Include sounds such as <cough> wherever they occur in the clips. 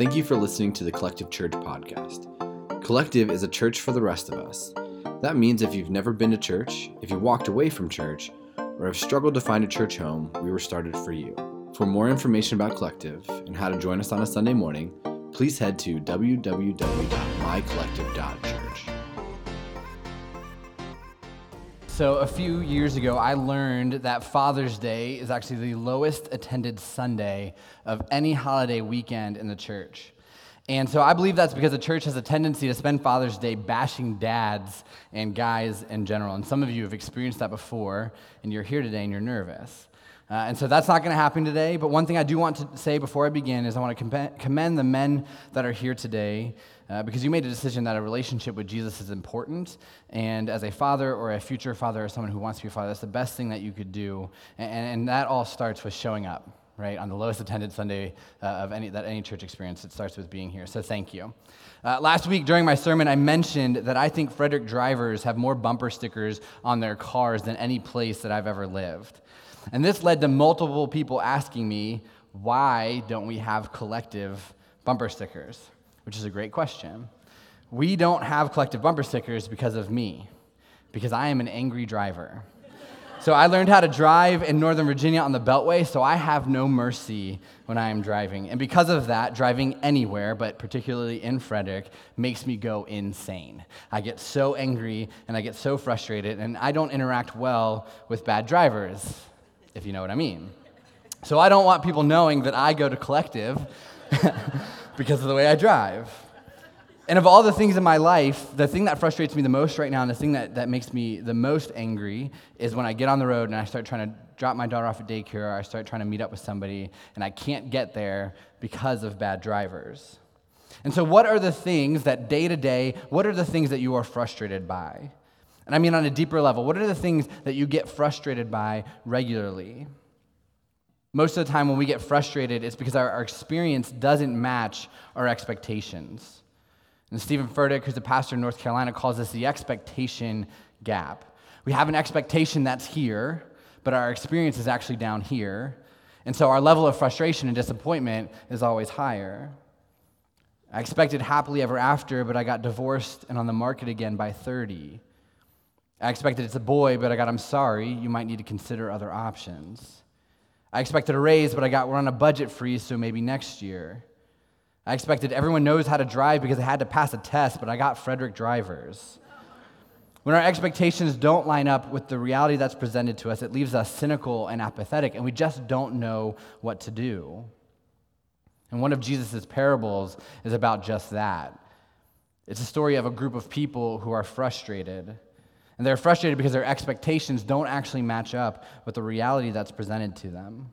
Thank you for listening to the Collective Church podcast. Collective is a church for the rest of us. That means if you've never been to church, if you walked away from church, or have struggled to find a church home, we were started for you. For more information about Collective and how to join us on a Sunday morning, please head to www.mycollective.church. So, a few years ago, I learned that Father's Day is actually the lowest attended Sunday of any holiday weekend in the church. And so I believe that's because the church has a tendency to spend Father's Day bashing dads and guys in general. And some of you have experienced that before, and you're here today and you're nervous. Uh, and so that's not going to happen today. But one thing I do want to say before I begin is I want to commend the men that are here today uh, because you made a decision that a relationship with Jesus is important. And as a father or a future father or someone who wants to be a father, that's the best thing that you could do. And, and that all starts with showing up right? On the lowest attended Sunday uh, of any, that any church experience, it starts with being here. So thank you. Uh, last week during my sermon, I mentioned that I think Frederick drivers have more bumper stickers on their cars than any place that I've ever lived. And this led to multiple people asking me, why don't we have collective bumper stickers? Which is a great question. We don't have collective bumper stickers because of me, because I am an angry driver. So I learned how to drive in Northern Virginia on the Beltway, so I have no mercy when I am driving. And because of that, driving anywhere, but particularly in Frederick, makes me go insane. I get so angry and I get so frustrated, and I don't interact well with bad drivers, if you know what I mean. So I don't want people knowing that I go to collective <laughs> because of the way I drive. And of all the things in my life, the thing that frustrates me the most right now and the thing that, that makes me the most angry is when I get on the road and I start trying to drop my daughter off at daycare or I start trying to meet up with somebody and I can't get there because of bad drivers. And so, what are the things that day to day, what are the things that you are frustrated by? And I mean, on a deeper level, what are the things that you get frustrated by regularly? Most of the time, when we get frustrated, it's because our, our experience doesn't match our expectations. And Steven Furtick, who's a pastor in North Carolina, calls this the expectation gap. We have an expectation that's here, but our experience is actually down here. And so our level of frustration and disappointment is always higher. I expected happily ever after, but I got divorced and on the market again by 30. I expected it's a boy, but I got, I'm sorry, you might need to consider other options. I expected a raise, but I got, we're on a budget freeze, so maybe next year. I expected everyone knows how to drive because I had to pass a test, but I got Frederick drivers. When our expectations don't line up with the reality that's presented to us, it leaves us cynical and apathetic, and we just don't know what to do. And one of Jesus' parables is about just that. It's a story of a group of people who are frustrated. And they're frustrated because their expectations don't actually match up with the reality that's presented to them.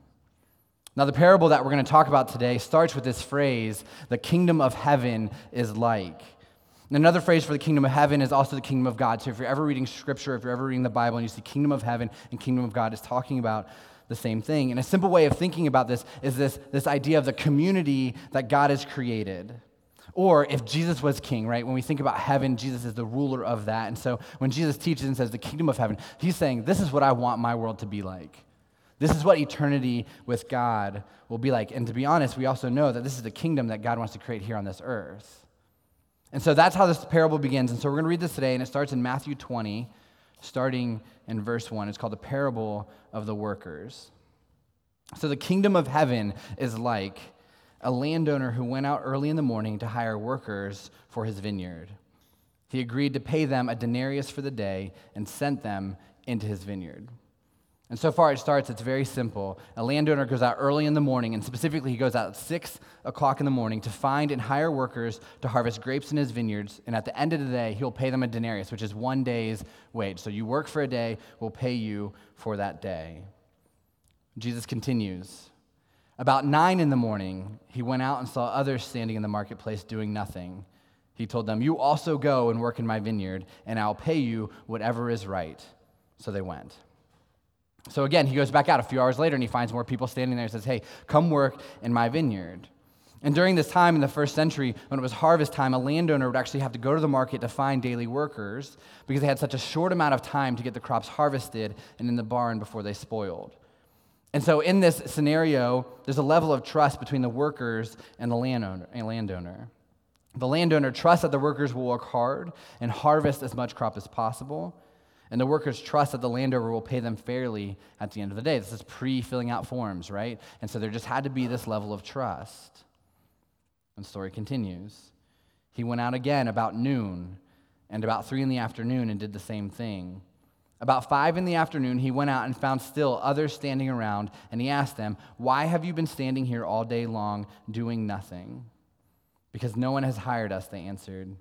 Now, the parable that we're going to talk about today starts with this phrase the kingdom of heaven is like. Another phrase for the kingdom of heaven is also the kingdom of God. So if you're ever reading scripture, if you're ever reading the Bible and you see kingdom of heaven and kingdom of God, is talking about the same thing. And a simple way of thinking about this is this, this idea of the community that God has created. Or if Jesus was king, right? When we think about heaven, Jesus is the ruler of that. And so when Jesus teaches and says the kingdom of heaven, he's saying, This is what I want my world to be like. This is what eternity with God will be like. And to be honest, we also know that this is the kingdom that God wants to create here on this earth. And so that's how this parable begins. And so we're going to read this today, and it starts in Matthew 20, starting in verse 1. It's called the parable of the workers. So the kingdom of heaven is like a landowner who went out early in the morning to hire workers for his vineyard. He agreed to pay them a denarius for the day and sent them into his vineyard. And so far, it starts, it's very simple. A landowner goes out early in the morning, and specifically, he goes out at 6 o'clock in the morning to find and hire workers to harvest grapes in his vineyards. And at the end of the day, he'll pay them a denarius, which is one day's wage. So you work for a day, we'll pay you for that day. Jesus continues. About 9 in the morning, he went out and saw others standing in the marketplace doing nothing. He told them, You also go and work in my vineyard, and I'll pay you whatever is right. So they went. So again, he goes back out a few hours later and he finds more people standing there and says, Hey, come work in my vineyard. And during this time in the first century, when it was harvest time, a landowner would actually have to go to the market to find daily workers because they had such a short amount of time to get the crops harvested and in the barn before they spoiled. And so, in this scenario, there's a level of trust between the workers and the landowner. The landowner trusts that the workers will work hard and harvest as much crop as possible. And the workers trust that the landowner will pay them fairly at the end of the day. This is pre filling out forms, right? And so there just had to be this level of trust. And the story continues. He went out again about noon and about three in the afternoon and did the same thing. About five in the afternoon, he went out and found still others standing around, and he asked them, Why have you been standing here all day long doing nothing? Because no one has hired us, they answered.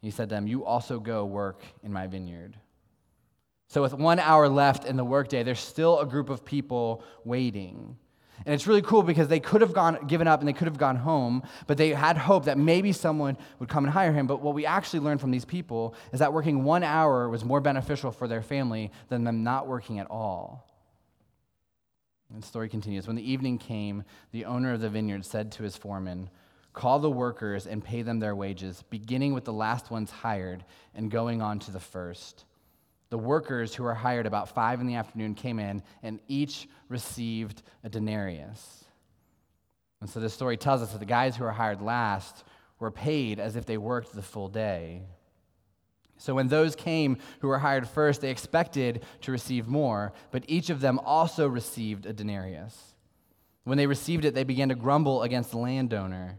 He said to them, You also go work in my vineyard. So, with one hour left in the workday, there's still a group of people waiting. And it's really cool because they could have gone, given up and they could have gone home, but they had hope that maybe someone would come and hire him. But what we actually learned from these people is that working one hour was more beneficial for their family than them not working at all. And the story continues. When the evening came, the owner of the vineyard said to his foreman, Call the workers and pay them their wages, beginning with the last ones hired and going on to the first. The workers who were hired about five in the afternoon came in, and each received a denarius. And so this story tells us that the guys who were hired last were paid as if they worked the full day. So when those came who were hired first, they expected to receive more, but each of them also received a denarius. When they received it, they began to grumble against the landowner.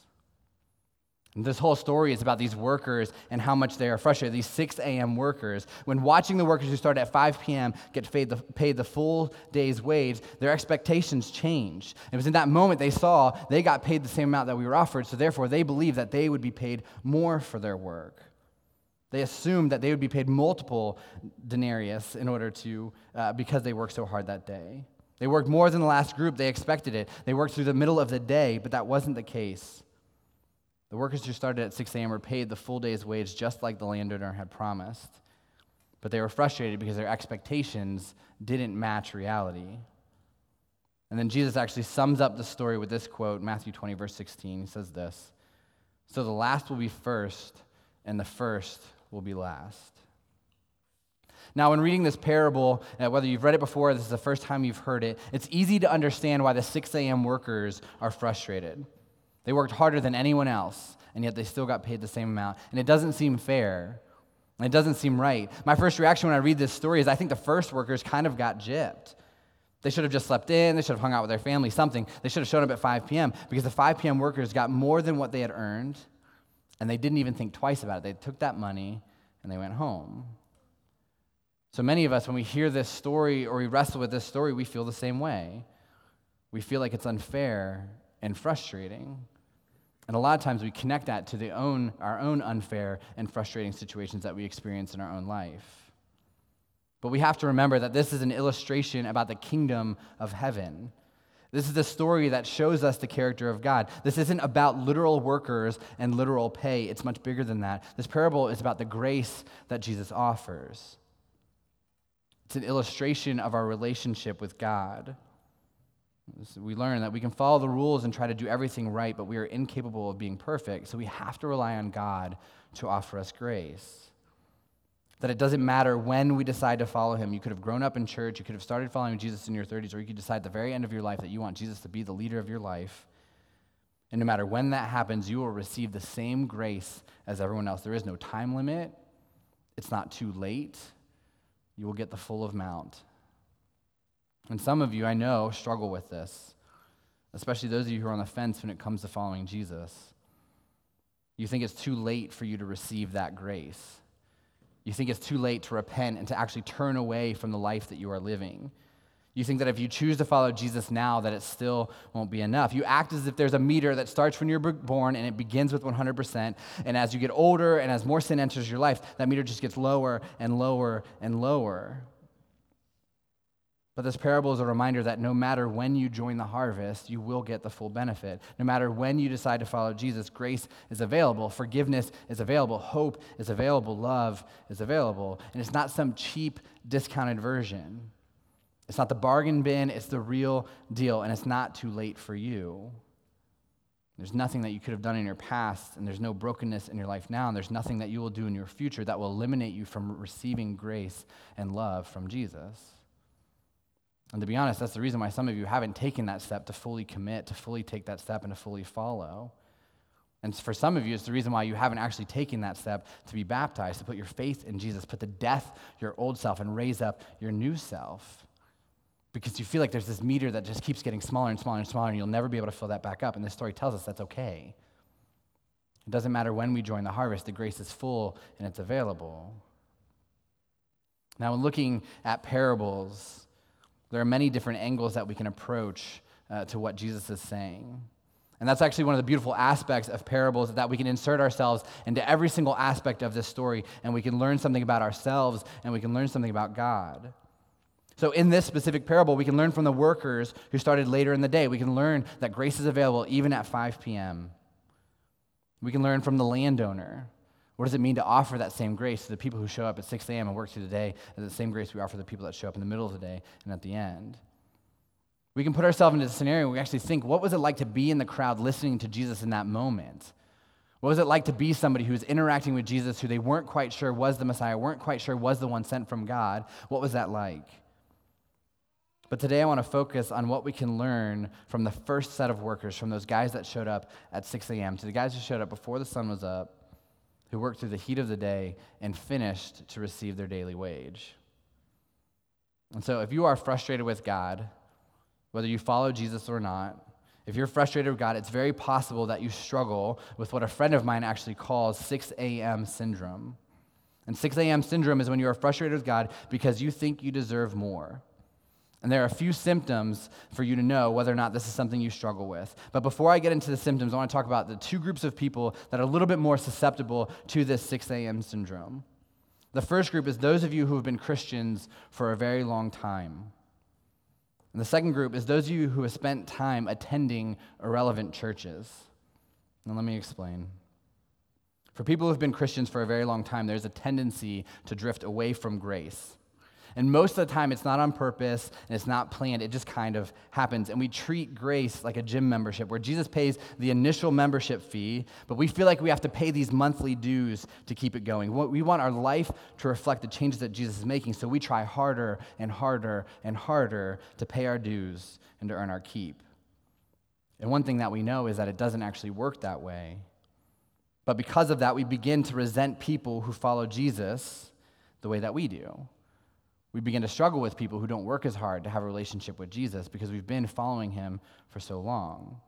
And this whole story is about these workers and how much they are frustrated. These 6 a.m. workers, when watching the workers who start at 5 p.m. get paid the, paid the full day's wage, their expectations change. It was in that moment they saw they got paid the same amount that we were offered, so therefore they believed that they would be paid more for their work. They assumed that they would be paid multiple denarius in order to, uh, because they worked so hard that day. They worked more than the last group, they expected it. They worked through the middle of the day, but that wasn't the case. The workers who started at 6 a.m. were paid the full day's wage just like the landowner had promised. But they were frustrated because their expectations didn't match reality. And then Jesus actually sums up the story with this quote, Matthew 20, verse 16. He says this So the last will be first, and the first will be last. Now, when reading this parable, uh, whether you've read it before, or this is the first time you've heard it, it's easy to understand why the 6 a.m. workers are frustrated. They worked harder than anyone else, and yet they still got paid the same amount. And it doesn't seem fair. And it doesn't seem right. My first reaction when I read this story is I think the first workers kind of got gypped. They should have just slept in, they should have hung out with their family, something. They should have shown up at 5 p.m. because the 5 p.m. workers got more than what they had earned, and they didn't even think twice about it. They took that money and they went home. So many of us, when we hear this story or we wrestle with this story, we feel the same way. We feel like it's unfair and frustrating. And a lot of times we connect that to the own, our own unfair and frustrating situations that we experience in our own life. But we have to remember that this is an illustration about the kingdom of heaven. This is a story that shows us the character of God. This isn't about literal workers and literal pay, it's much bigger than that. This parable is about the grace that Jesus offers. It's an illustration of our relationship with God. We learn that we can follow the rules and try to do everything right, but we are incapable of being perfect. So we have to rely on God to offer us grace. That it doesn't matter when we decide to follow him. You could have grown up in church, you could have started following Jesus in your 30s, or you could decide at the very end of your life that you want Jesus to be the leader of your life. And no matter when that happens, you will receive the same grace as everyone else. There is no time limit, it's not too late. You will get the full amount. And some of you, I know, struggle with this, especially those of you who are on the fence when it comes to following Jesus. You think it's too late for you to receive that grace. You think it's too late to repent and to actually turn away from the life that you are living. You think that if you choose to follow Jesus now, that it still won't be enough. You act as if there's a meter that starts when you're born and it begins with 100%. And as you get older and as more sin enters your life, that meter just gets lower and lower and lower. But this parable is a reminder that no matter when you join the harvest, you will get the full benefit. No matter when you decide to follow Jesus, grace is available, forgiveness is available, hope is available, love is available. And it's not some cheap, discounted version. It's not the bargain bin, it's the real deal, and it's not too late for you. There's nothing that you could have done in your past, and there's no brokenness in your life now, and there's nothing that you will do in your future that will eliminate you from receiving grace and love from Jesus. And to be honest, that's the reason why some of you haven't taken that step to fully commit, to fully take that step, and to fully follow. And for some of you, it's the reason why you haven't actually taken that step to be baptized, to put your faith in Jesus, put to death your old self, and raise up your new self because you feel like there's this meter that just keeps getting smaller and smaller and smaller, and you'll never be able to fill that back up. And this story tells us that's okay. It doesn't matter when we join the harvest, the grace is full and it's available. Now, in looking at parables, there are many different angles that we can approach uh, to what Jesus is saying. And that's actually one of the beautiful aspects of parables that we can insert ourselves into every single aspect of this story and we can learn something about ourselves and we can learn something about God. So, in this specific parable, we can learn from the workers who started later in the day. We can learn that grace is available even at 5 p.m. We can learn from the landowner. What does it mean to offer that same grace to the people who show up at 6 a.m. and work through the day, and the same grace we offer the people that show up in the middle of the day and at the end? We can put ourselves into the scenario where we actually think, what was it like to be in the crowd listening to Jesus in that moment? What was it like to be somebody who was interacting with Jesus who they weren't quite sure was the Messiah, weren't quite sure was the one sent from God? What was that like? But today I want to focus on what we can learn from the first set of workers, from those guys that showed up at 6 a.m., to the guys who showed up before the sun was up, who worked through the heat of the day and finished to receive their daily wage. And so if you are frustrated with God, whether you follow Jesus or not, if you're frustrated with God, it's very possible that you struggle with what a friend of mine actually calls 6 a.m. syndrome. And 6 a.m. syndrome is when you are frustrated with God because you think you deserve more. And there are a few symptoms for you to know whether or not this is something you struggle with. But before I get into the symptoms, I want to talk about the two groups of people that are a little bit more susceptible to this 6 a.m. syndrome. The first group is those of you who have been Christians for a very long time. And the second group is those of you who have spent time attending irrelevant churches. And let me explain. For people who have been Christians for a very long time, there's a tendency to drift away from grace. And most of the time, it's not on purpose and it's not planned. It just kind of happens. And we treat grace like a gym membership where Jesus pays the initial membership fee, but we feel like we have to pay these monthly dues to keep it going. We want our life to reflect the changes that Jesus is making, so we try harder and harder and harder to pay our dues and to earn our keep. And one thing that we know is that it doesn't actually work that way. But because of that, we begin to resent people who follow Jesus the way that we do. We begin to struggle with people who don't work as hard to have a relationship with Jesus because we've been following him for so long.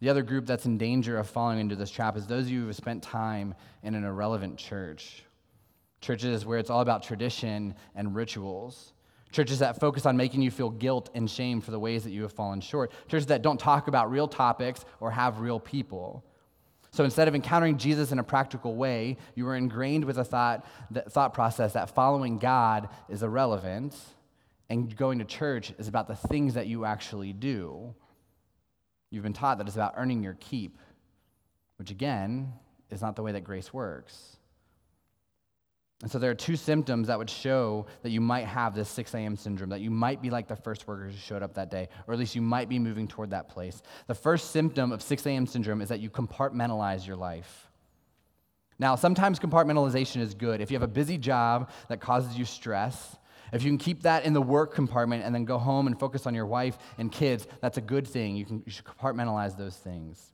The other group that's in danger of falling into this trap is those of you who have spent time in an irrelevant church. Churches where it's all about tradition and rituals. Churches that focus on making you feel guilt and shame for the ways that you have fallen short. Churches that don't talk about real topics or have real people. So instead of encountering Jesus in a practical way, you were ingrained with a thought, thought process that following God is irrelevant and going to church is about the things that you actually do. You've been taught that it's about earning your keep, which again is not the way that grace works. And so there are two symptoms that would show that you might have this 6 a.m. syndrome, that you might be like the first workers who showed up that day, or at least you might be moving toward that place. The first symptom of 6 a.m. syndrome is that you compartmentalize your life. Now, sometimes compartmentalization is good. If you have a busy job that causes you stress, if you can keep that in the work compartment and then go home and focus on your wife and kids, that's a good thing. You, can, you should compartmentalize those things.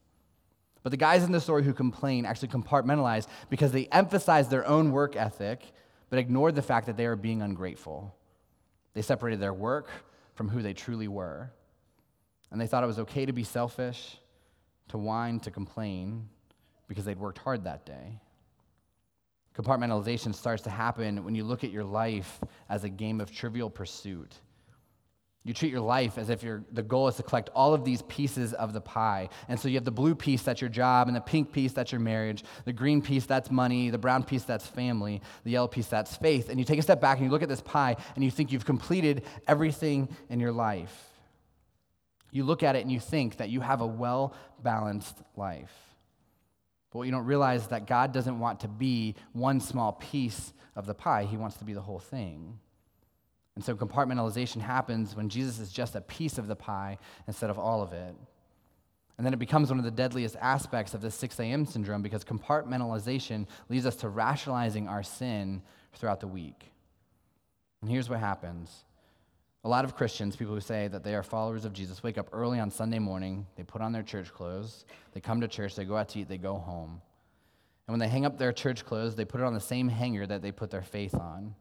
But the guys in the story who complain actually compartmentalize because they emphasize their own work ethic, but ignored the fact that they are being ungrateful. They separated their work from who they truly were. And they thought it was okay to be selfish, to whine, to complain, because they'd worked hard that day. Compartmentalization starts to happen when you look at your life as a game of trivial pursuit You treat your life as if the goal is to collect all of these pieces of the pie. And so you have the blue piece, that's your job, and the pink piece, that's your marriage. The green piece, that's money. The brown piece, that's family. The yellow piece, that's faith. And you take a step back and you look at this pie and you think you've completed everything in your life. You look at it and you think that you have a well balanced life. But what you don't realize is that God doesn't want to be one small piece of the pie, He wants to be the whole thing. And so compartmentalization happens when Jesus is just a piece of the pie instead of all of it. And then it becomes one of the deadliest aspects of the 6 a.m. syndrome because compartmentalization leads us to rationalizing our sin throughout the week. And here's what happens a lot of Christians, people who say that they are followers of Jesus, wake up early on Sunday morning, they put on their church clothes, they come to church, they go out to eat, they go home. And when they hang up their church clothes, they put it on the same hanger that they put their faith on.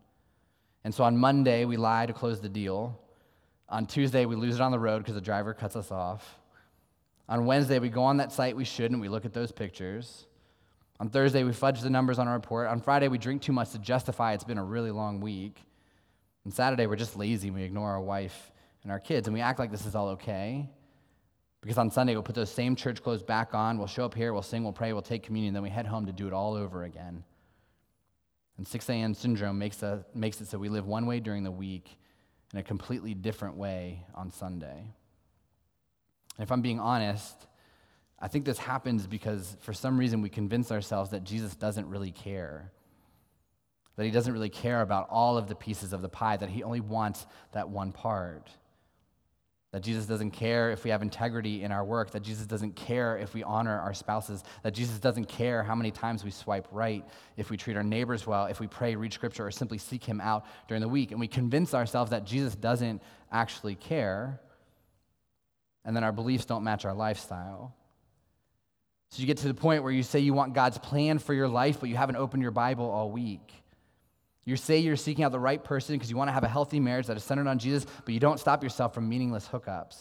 And so on Monday, we lie to close the deal. On Tuesday, we lose it on the road because the driver cuts us off. On Wednesday, we go on that site we shouldn't. We look at those pictures. On Thursday, we fudge the numbers on our report. On Friday, we drink too much to justify it's been a really long week. And Saturday, we're just lazy. and We ignore our wife and our kids, and we act like this is all okay. Because on Sunday, we'll put those same church clothes back on. We'll show up here, we'll sing, we'll pray, we'll take communion, then we head home to do it all over again. And 6 a.m. syndrome makes, a, makes it so we live one way during the week and a completely different way on Sunday. And if I'm being honest, I think this happens because for some reason we convince ourselves that Jesus doesn't really care. That he doesn't really care about all of the pieces of the pie, that he only wants that one part. That Jesus doesn't care if we have integrity in our work, that Jesus doesn't care if we honor our spouses, that Jesus doesn't care how many times we swipe right, if we treat our neighbors well, if we pray, read scripture, or simply seek him out during the week. And we convince ourselves that Jesus doesn't actually care, and then our beliefs don't match our lifestyle. So you get to the point where you say you want God's plan for your life, but you haven't opened your Bible all week. You say you're seeking out the right person because you want to have a healthy marriage that is centered on Jesus, but you don't stop yourself from meaningless hookups.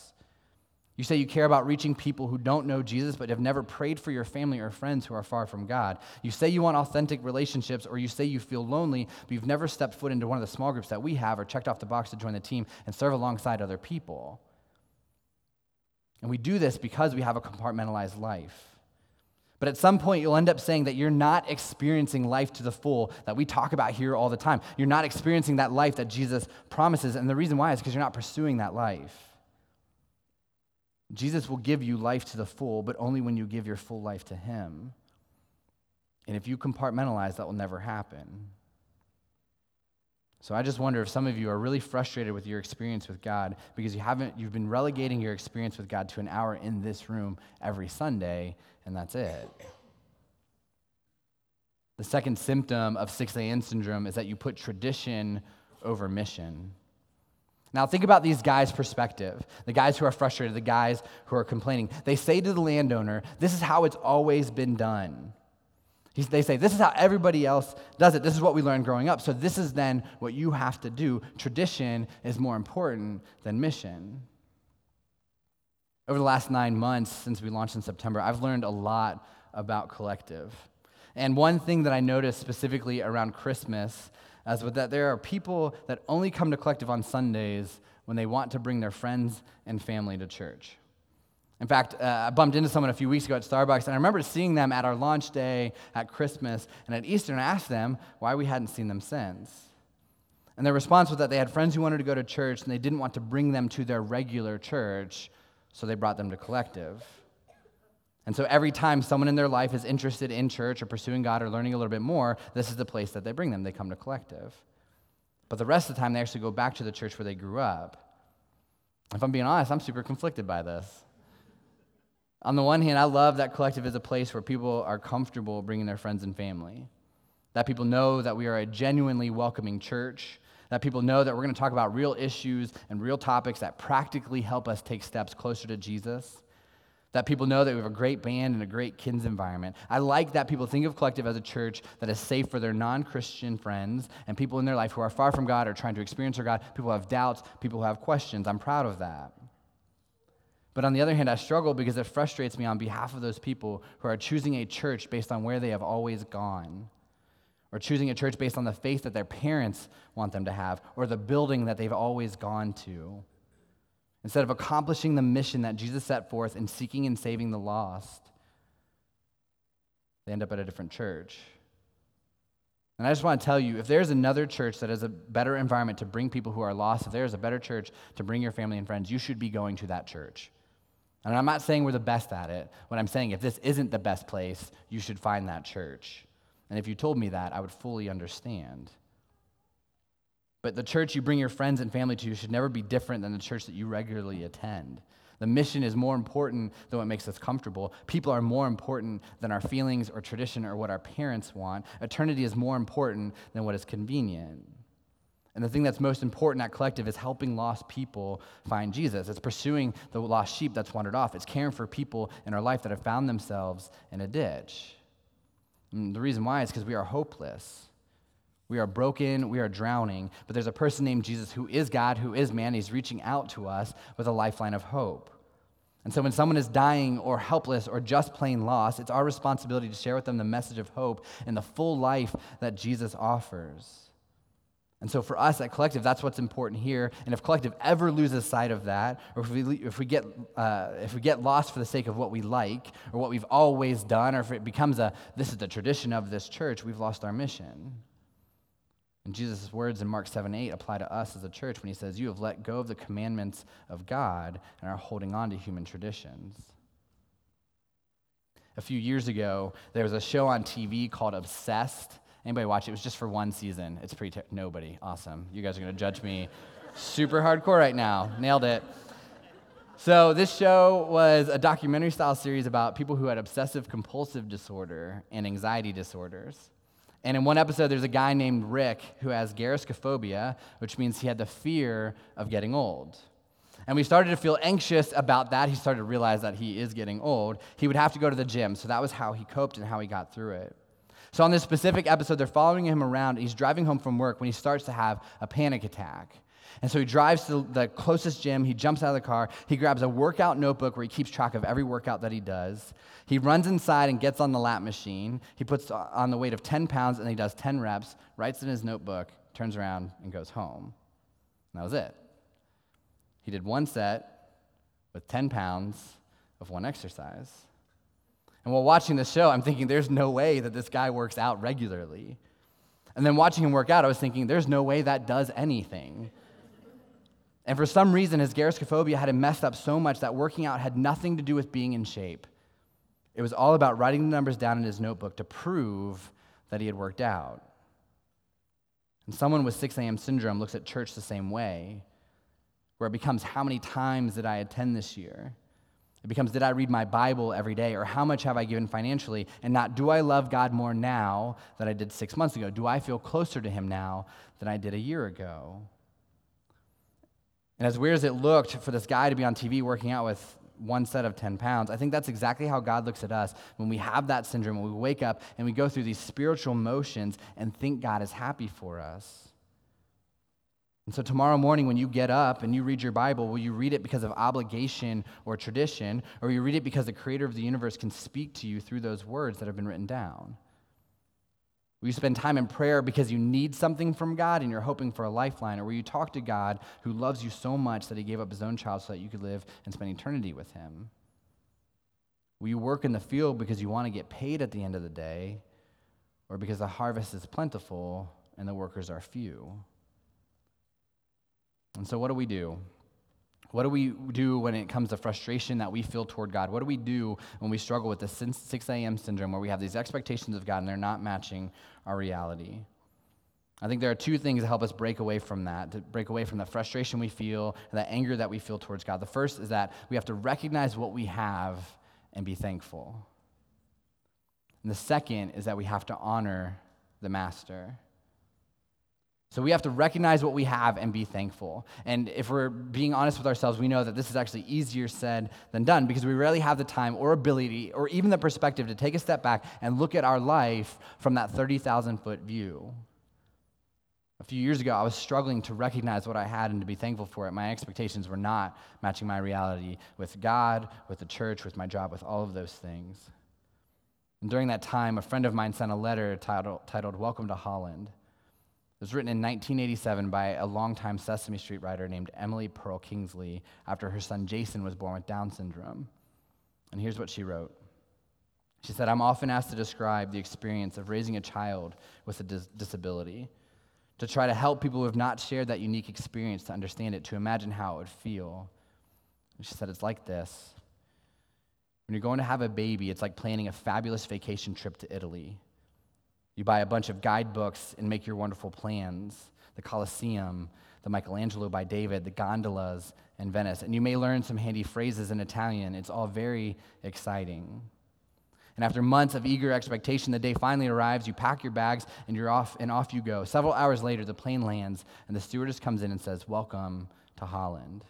You say you care about reaching people who don't know Jesus but have never prayed for your family or friends who are far from God. You say you want authentic relationships, or you say you feel lonely, but you've never stepped foot into one of the small groups that we have or checked off the box to join the team and serve alongside other people. And we do this because we have a compartmentalized life. But at some point, you'll end up saying that you're not experiencing life to the full that we talk about here all the time. You're not experiencing that life that Jesus promises. And the reason why is because you're not pursuing that life. Jesus will give you life to the full, but only when you give your full life to Him. And if you compartmentalize, that will never happen. So I just wonder if some of you are really frustrated with your experience with God because you haven't you've been relegating your experience with God to an hour in this room every Sunday and that's it. The second symptom of 6 a.m. syndrome is that you put tradition over mission. Now, think about these guys' perspective the guys who are frustrated, the guys who are complaining. They say to the landowner, This is how it's always been done. They say, This is how everybody else does it. This is what we learned growing up. So, this is then what you have to do. Tradition is more important than mission. Over the last nine months since we launched in September, I've learned a lot about collective. And one thing that I noticed specifically around Christmas is that there are people that only come to collective on Sundays when they want to bring their friends and family to church. In fact, uh, I bumped into someone a few weeks ago at Starbucks, and I remember seeing them at our launch day, at Christmas, and at Easter, and I asked them why we hadn't seen them since. And their response was that they had friends who wanted to go to church, and they didn't want to bring them to their regular church, so they brought them to collective. And so every time someone in their life is interested in church or pursuing God or learning a little bit more, this is the place that they bring them. They come to collective. But the rest of the time, they actually go back to the church where they grew up. If I'm being honest, I'm super conflicted by this. On the one hand, I love that collective is a place where people are comfortable bringing their friends and family, that people know that we are a genuinely welcoming church, that people know that we're going to talk about real issues and real topics that practically help us take steps closer to Jesus. That people know that we have a great band and a great kids environment. I like that people think of Collective as a church that is safe for their non Christian friends and people in their life who are far from God or trying to experience their God, people who have doubts, people who have questions. I'm proud of that. But on the other hand, I struggle because it frustrates me on behalf of those people who are choosing a church based on where they have always gone or choosing a church based on the faith that their parents want them to have, or the building that they've always gone to. instead of accomplishing the mission that Jesus set forth in seeking and saving the lost, they end up at a different church. And I just want to tell you if there's another church that has a better environment to bring people who are lost, if there's a better church to bring your family and friends, you should be going to that church. And I'm not saying we're the best at it. What I'm saying, if this isn't the best place, you should find that church. And if you told me that, I would fully understand. But the church you bring your friends and family to should never be different than the church that you regularly attend. The mission is more important than what makes us comfortable. People are more important than our feelings or tradition or what our parents want. Eternity is more important than what is convenient. And the thing that's most important at Collective is helping lost people find Jesus. It's pursuing the lost sheep that's wandered off. It's caring for people in our life that have found themselves in a ditch. And the reason why is because we are hopeless. We are broken, we are drowning, but there's a person named Jesus who is God, who is man. He's reaching out to us with a lifeline of hope. And so when someone is dying or helpless or just plain lost, it's our responsibility to share with them the message of hope and the full life that Jesus offers. And so for us at Collective, that's what's important here. And if Collective ever loses sight of that, or if we, if we, get, uh, if we get lost for the sake of what we like, or what we've always done, or if it becomes a, this is the tradition of this church, we've lost our mission. And Jesus' words in Mark 7 8 apply to us as a church when he says, You have let go of the commandments of God and are holding on to human traditions. A few years ago, there was a show on TV called Obsessed. Anybody watch it? It was just for one season. It's pretty, ter- nobody. Awesome. You guys are going to judge me super hardcore right now. Nailed it. So, this show was a documentary style series about people who had obsessive compulsive disorder and anxiety disorders. And in one episode, there's a guy named Rick who has gerascophobia, which means he had the fear of getting old. And we started to feel anxious about that. He started to realize that he is getting old. He would have to go to the gym. So that was how he coped and how he got through it. So on this specific episode, they're following him around. He's driving home from work when he starts to have a panic attack. And so he drives to the closest gym. He jumps out of the car. He grabs a workout notebook where he keeps track of every workout that he does. He runs inside and gets on the lat machine. He puts on the weight of 10 pounds and he does 10 reps, writes in his notebook, turns around, and goes home. And that was it. He did one set with 10 pounds of one exercise. And while watching the show, I'm thinking, there's no way that this guy works out regularly. And then watching him work out, I was thinking, there's no way that does anything. And for some reason, his gerascophobia had him messed up so much that working out had nothing to do with being in shape. It was all about writing the numbers down in his notebook to prove that he had worked out. And someone with 6 a.m. syndrome looks at church the same way, where it becomes how many times did I attend this year? It becomes did I read my Bible every day, or how much have I given financially? And not do I love God more now than I did six months ago? Do I feel closer to Him now than I did a year ago? And as weird as it looked for this guy to be on TV working out with one set of 10 pounds, I think that's exactly how God looks at us when we have that syndrome, when we wake up and we go through these spiritual motions and think God is happy for us. And so, tomorrow morning, when you get up and you read your Bible, will you read it because of obligation or tradition, or you read it because the creator of the universe can speak to you through those words that have been written down? Will you spend time in prayer because you need something from God and you're hoping for a lifeline? Or will you talk to God who loves you so much that he gave up his own child so that you could live and spend eternity with him? Will you work in the field because you want to get paid at the end of the day or because the harvest is plentiful and the workers are few? And so, what do we do? What do we do when it comes to frustration that we feel toward God? What do we do when we struggle with the 6 a.m. syndrome where we have these expectations of God and they're not matching our reality? I think there are two things that help us break away from that, to break away from the frustration we feel and the anger that we feel towards God. The first is that we have to recognize what we have and be thankful. And the second is that we have to honor the Master. So we have to recognize what we have and be thankful. And if we're being honest with ourselves, we know that this is actually easier said than done because we rarely have the time or ability or even the perspective to take a step back and look at our life from that 30,000 foot view. A few years ago, I was struggling to recognize what I had and to be thankful for it. My expectations were not matching my reality with God, with the church, with my job, with all of those things. And during that time, a friend of mine sent a letter titled, titled Welcome to Holland. It was written in 1987 by a longtime Sesame Street writer named Emily Pearl Kingsley after her son Jason was born with Down syndrome. And here's what she wrote She said, I'm often asked to describe the experience of raising a child with a dis- disability, to try to help people who have not shared that unique experience to understand it, to imagine how it would feel. And she said, It's like this. When you're going to have a baby, it's like planning a fabulous vacation trip to Italy. You buy a bunch of guidebooks and make your wonderful plans the Colosseum, the Michelangelo by David, the gondolas in Venice. And you may learn some handy phrases in Italian. It's all very exciting. And after months of eager expectation, the day finally arrives. You pack your bags and you're off, and off you go. Several hours later, the plane lands, and the stewardess comes in and says, Welcome to Holland.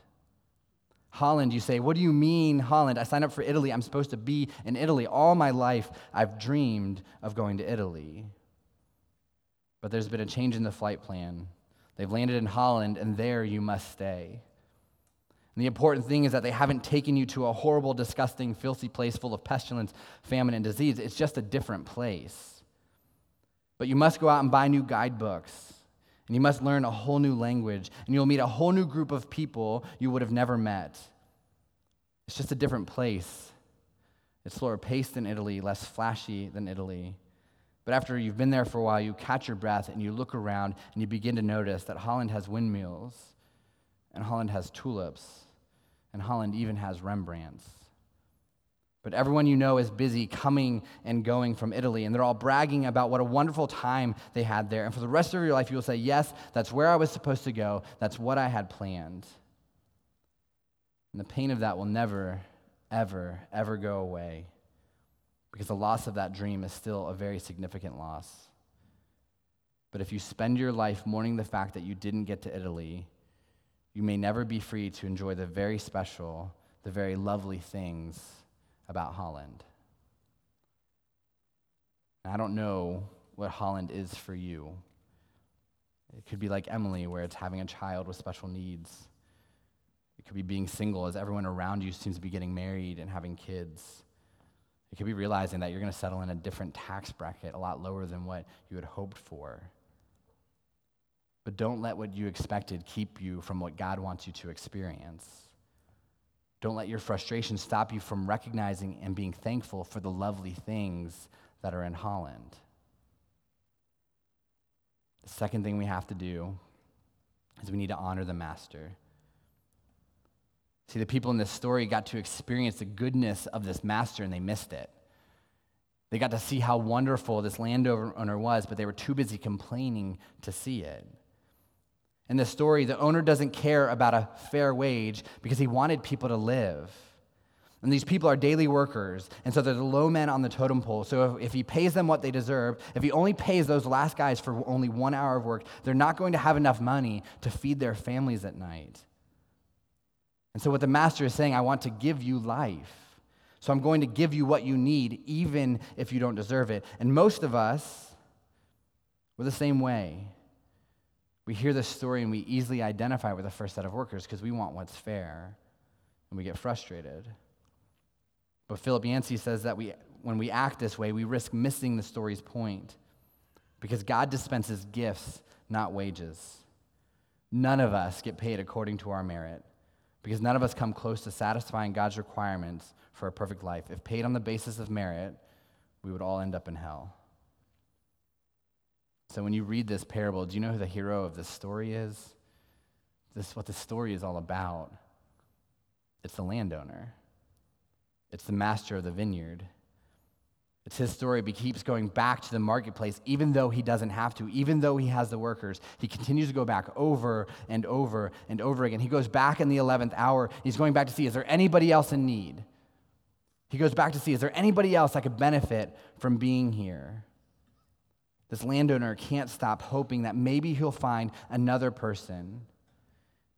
Holland, you say, What do you mean, Holland? I signed up for Italy. I'm supposed to be in Italy. All my life, I've dreamed of going to Italy. But there's been a change in the flight plan. They've landed in Holland, and there you must stay. And the important thing is that they haven't taken you to a horrible, disgusting, filthy place full of pestilence, famine, and disease. It's just a different place. But you must go out and buy new guidebooks. And you must learn a whole new language. And you'll meet a whole new group of people you would have never met. It's just a different place. It's slower paced than Italy, less flashy than Italy. But after you've been there for a while, you catch your breath and you look around and you begin to notice that Holland has windmills, and Holland has tulips, and Holland even has Rembrandts. But everyone you know is busy coming and going from Italy, and they're all bragging about what a wonderful time they had there. And for the rest of your life, you will say, Yes, that's where I was supposed to go. That's what I had planned. And the pain of that will never, ever, ever go away because the loss of that dream is still a very significant loss. But if you spend your life mourning the fact that you didn't get to Italy, you may never be free to enjoy the very special, the very lovely things about Holland. I don't know what Holland is for you. It could be like Emily, where it's having a child with special needs. It could be being single as everyone around you seems to be getting married and having kids. It could be realizing that you're going to settle in a different tax bracket, a lot lower than what you had hoped for. But don't let what you expected keep you from what God wants you to experience. Don't let your frustration stop you from recognizing and being thankful for the lovely things that are in Holland. The second thing we have to do is we need to honor the master. See, the people in this story got to experience the goodness of this master and they missed it. They got to see how wonderful this landowner was, but they were too busy complaining to see it. In the story, the owner doesn't care about a fair wage because he wanted people to live. And these people are daily workers, and so they're the low men on the totem pole. So if, if, he pays them what they deserve, if he only pays those last guys for only one hour of work, they're not going to have enough money to feed their families at night. And so, what the master is saying, I want to give you life. So, I'm going to give you what you need, even if you don't deserve it. And most of us, we're the same way. We hear this story and we easily identify with the first set of workers because we want what's fair and we get frustrated. But Philip Yancey says that we, when we act this way, we risk missing the story's point because God dispenses gifts, not wages. None of us get paid according to our merit because none of us come close to satisfying God's requirements for a perfect life. If paid on the basis of merit, we would all end up in hell. So when you read this parable, do you know who the hero of this story is? This is what the story is all about. It's the landowner. It's the master of the vineyard. It's his story, but he keeps going back to the marketplace, even though he doesn't have to, even though he has the workers. He continues to go back over and over and over again. He goes back in the 11th hour. He's going back to see, is there anybody else in need? He goes back to see, is there anybody else that could benefit from being here? This landowner can't stop hoping that maybe he'll find another person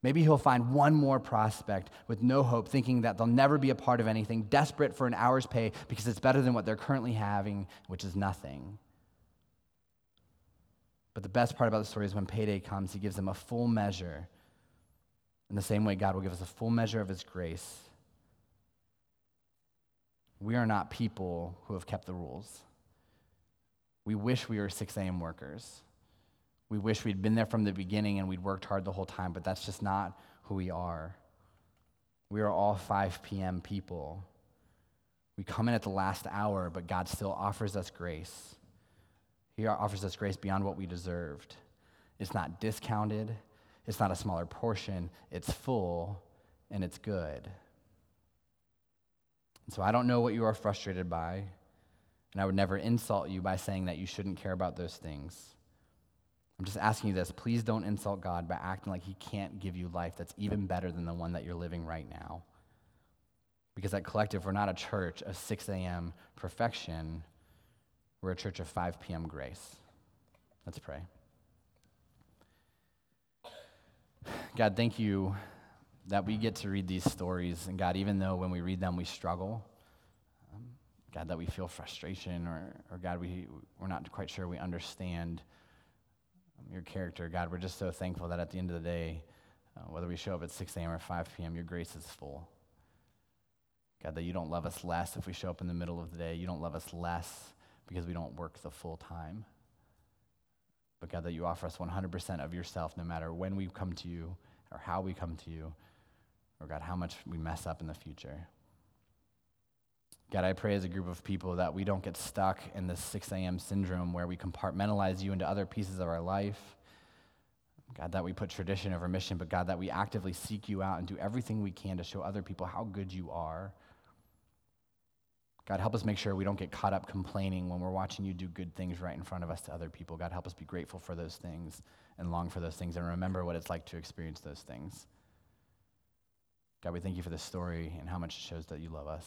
Maybe he'll find one more prospect with no hope, thinking that they'll never be a part of anything, desperate for an hour's pay because it's better than what they're currently having, which is nothing. But the best part about the story is when payday comes, he gives them a full measure. In the same way, God will give us a full measure of his grace. We are not people who have kept the rules. We wish we were 6 a.m. workers. We wish we'd been there from the beginning and we'd worked hard the whole time, but that's just not who we are. We are all 5 p.m. people. We come in at the last hour, but God still offers us grace. He offers us grace beyond what we deserved. It's not discounted, it's not a smaller portion, it's full and it's good. And so I don't know what you are frustrated by, and I would never insult you by saying that you shouldn't care about those things. I'm just asking you this please don't insult God by acting like He can't give you life that's even better than the one that you're living right now. Because at Collective, we're not a church of 6 a.m. perfection, we're a church of 5 p.m. grace. Let's pray. God, thank you that we get to read these stories. And God, even though when we read them we struggle, God, that we feel frustration, or, or God, we, we're not quite sure we understand um, your character. God, we're just so thankful that at the end of the day, uh, whether we show up at 6 a.m. or 5 p.m., your grace is full. God, that you don't love us less if we show up in the middle of the day. You don't love us less because we don't work the full time. But God, that you offer us 100% of yourself no matter when we come to you or how we come to you or God, how much we mess up in the future. God, I pray as a group of people that we don't get stuck in this 6 a.m. syndrome where we compartmentalize you into other pieces of our life. God, that we put tradition over mission, but God, that we actively seek you out and do everything we can to show other people how good you are. God, help us make sure we don't get caught up complaining when we're watching you do good things right in front of us to other people. God, help us be grateful for those things and long for those things and remember what it's like to experience those things. God, we thank you for this story and how much it shows that you love us.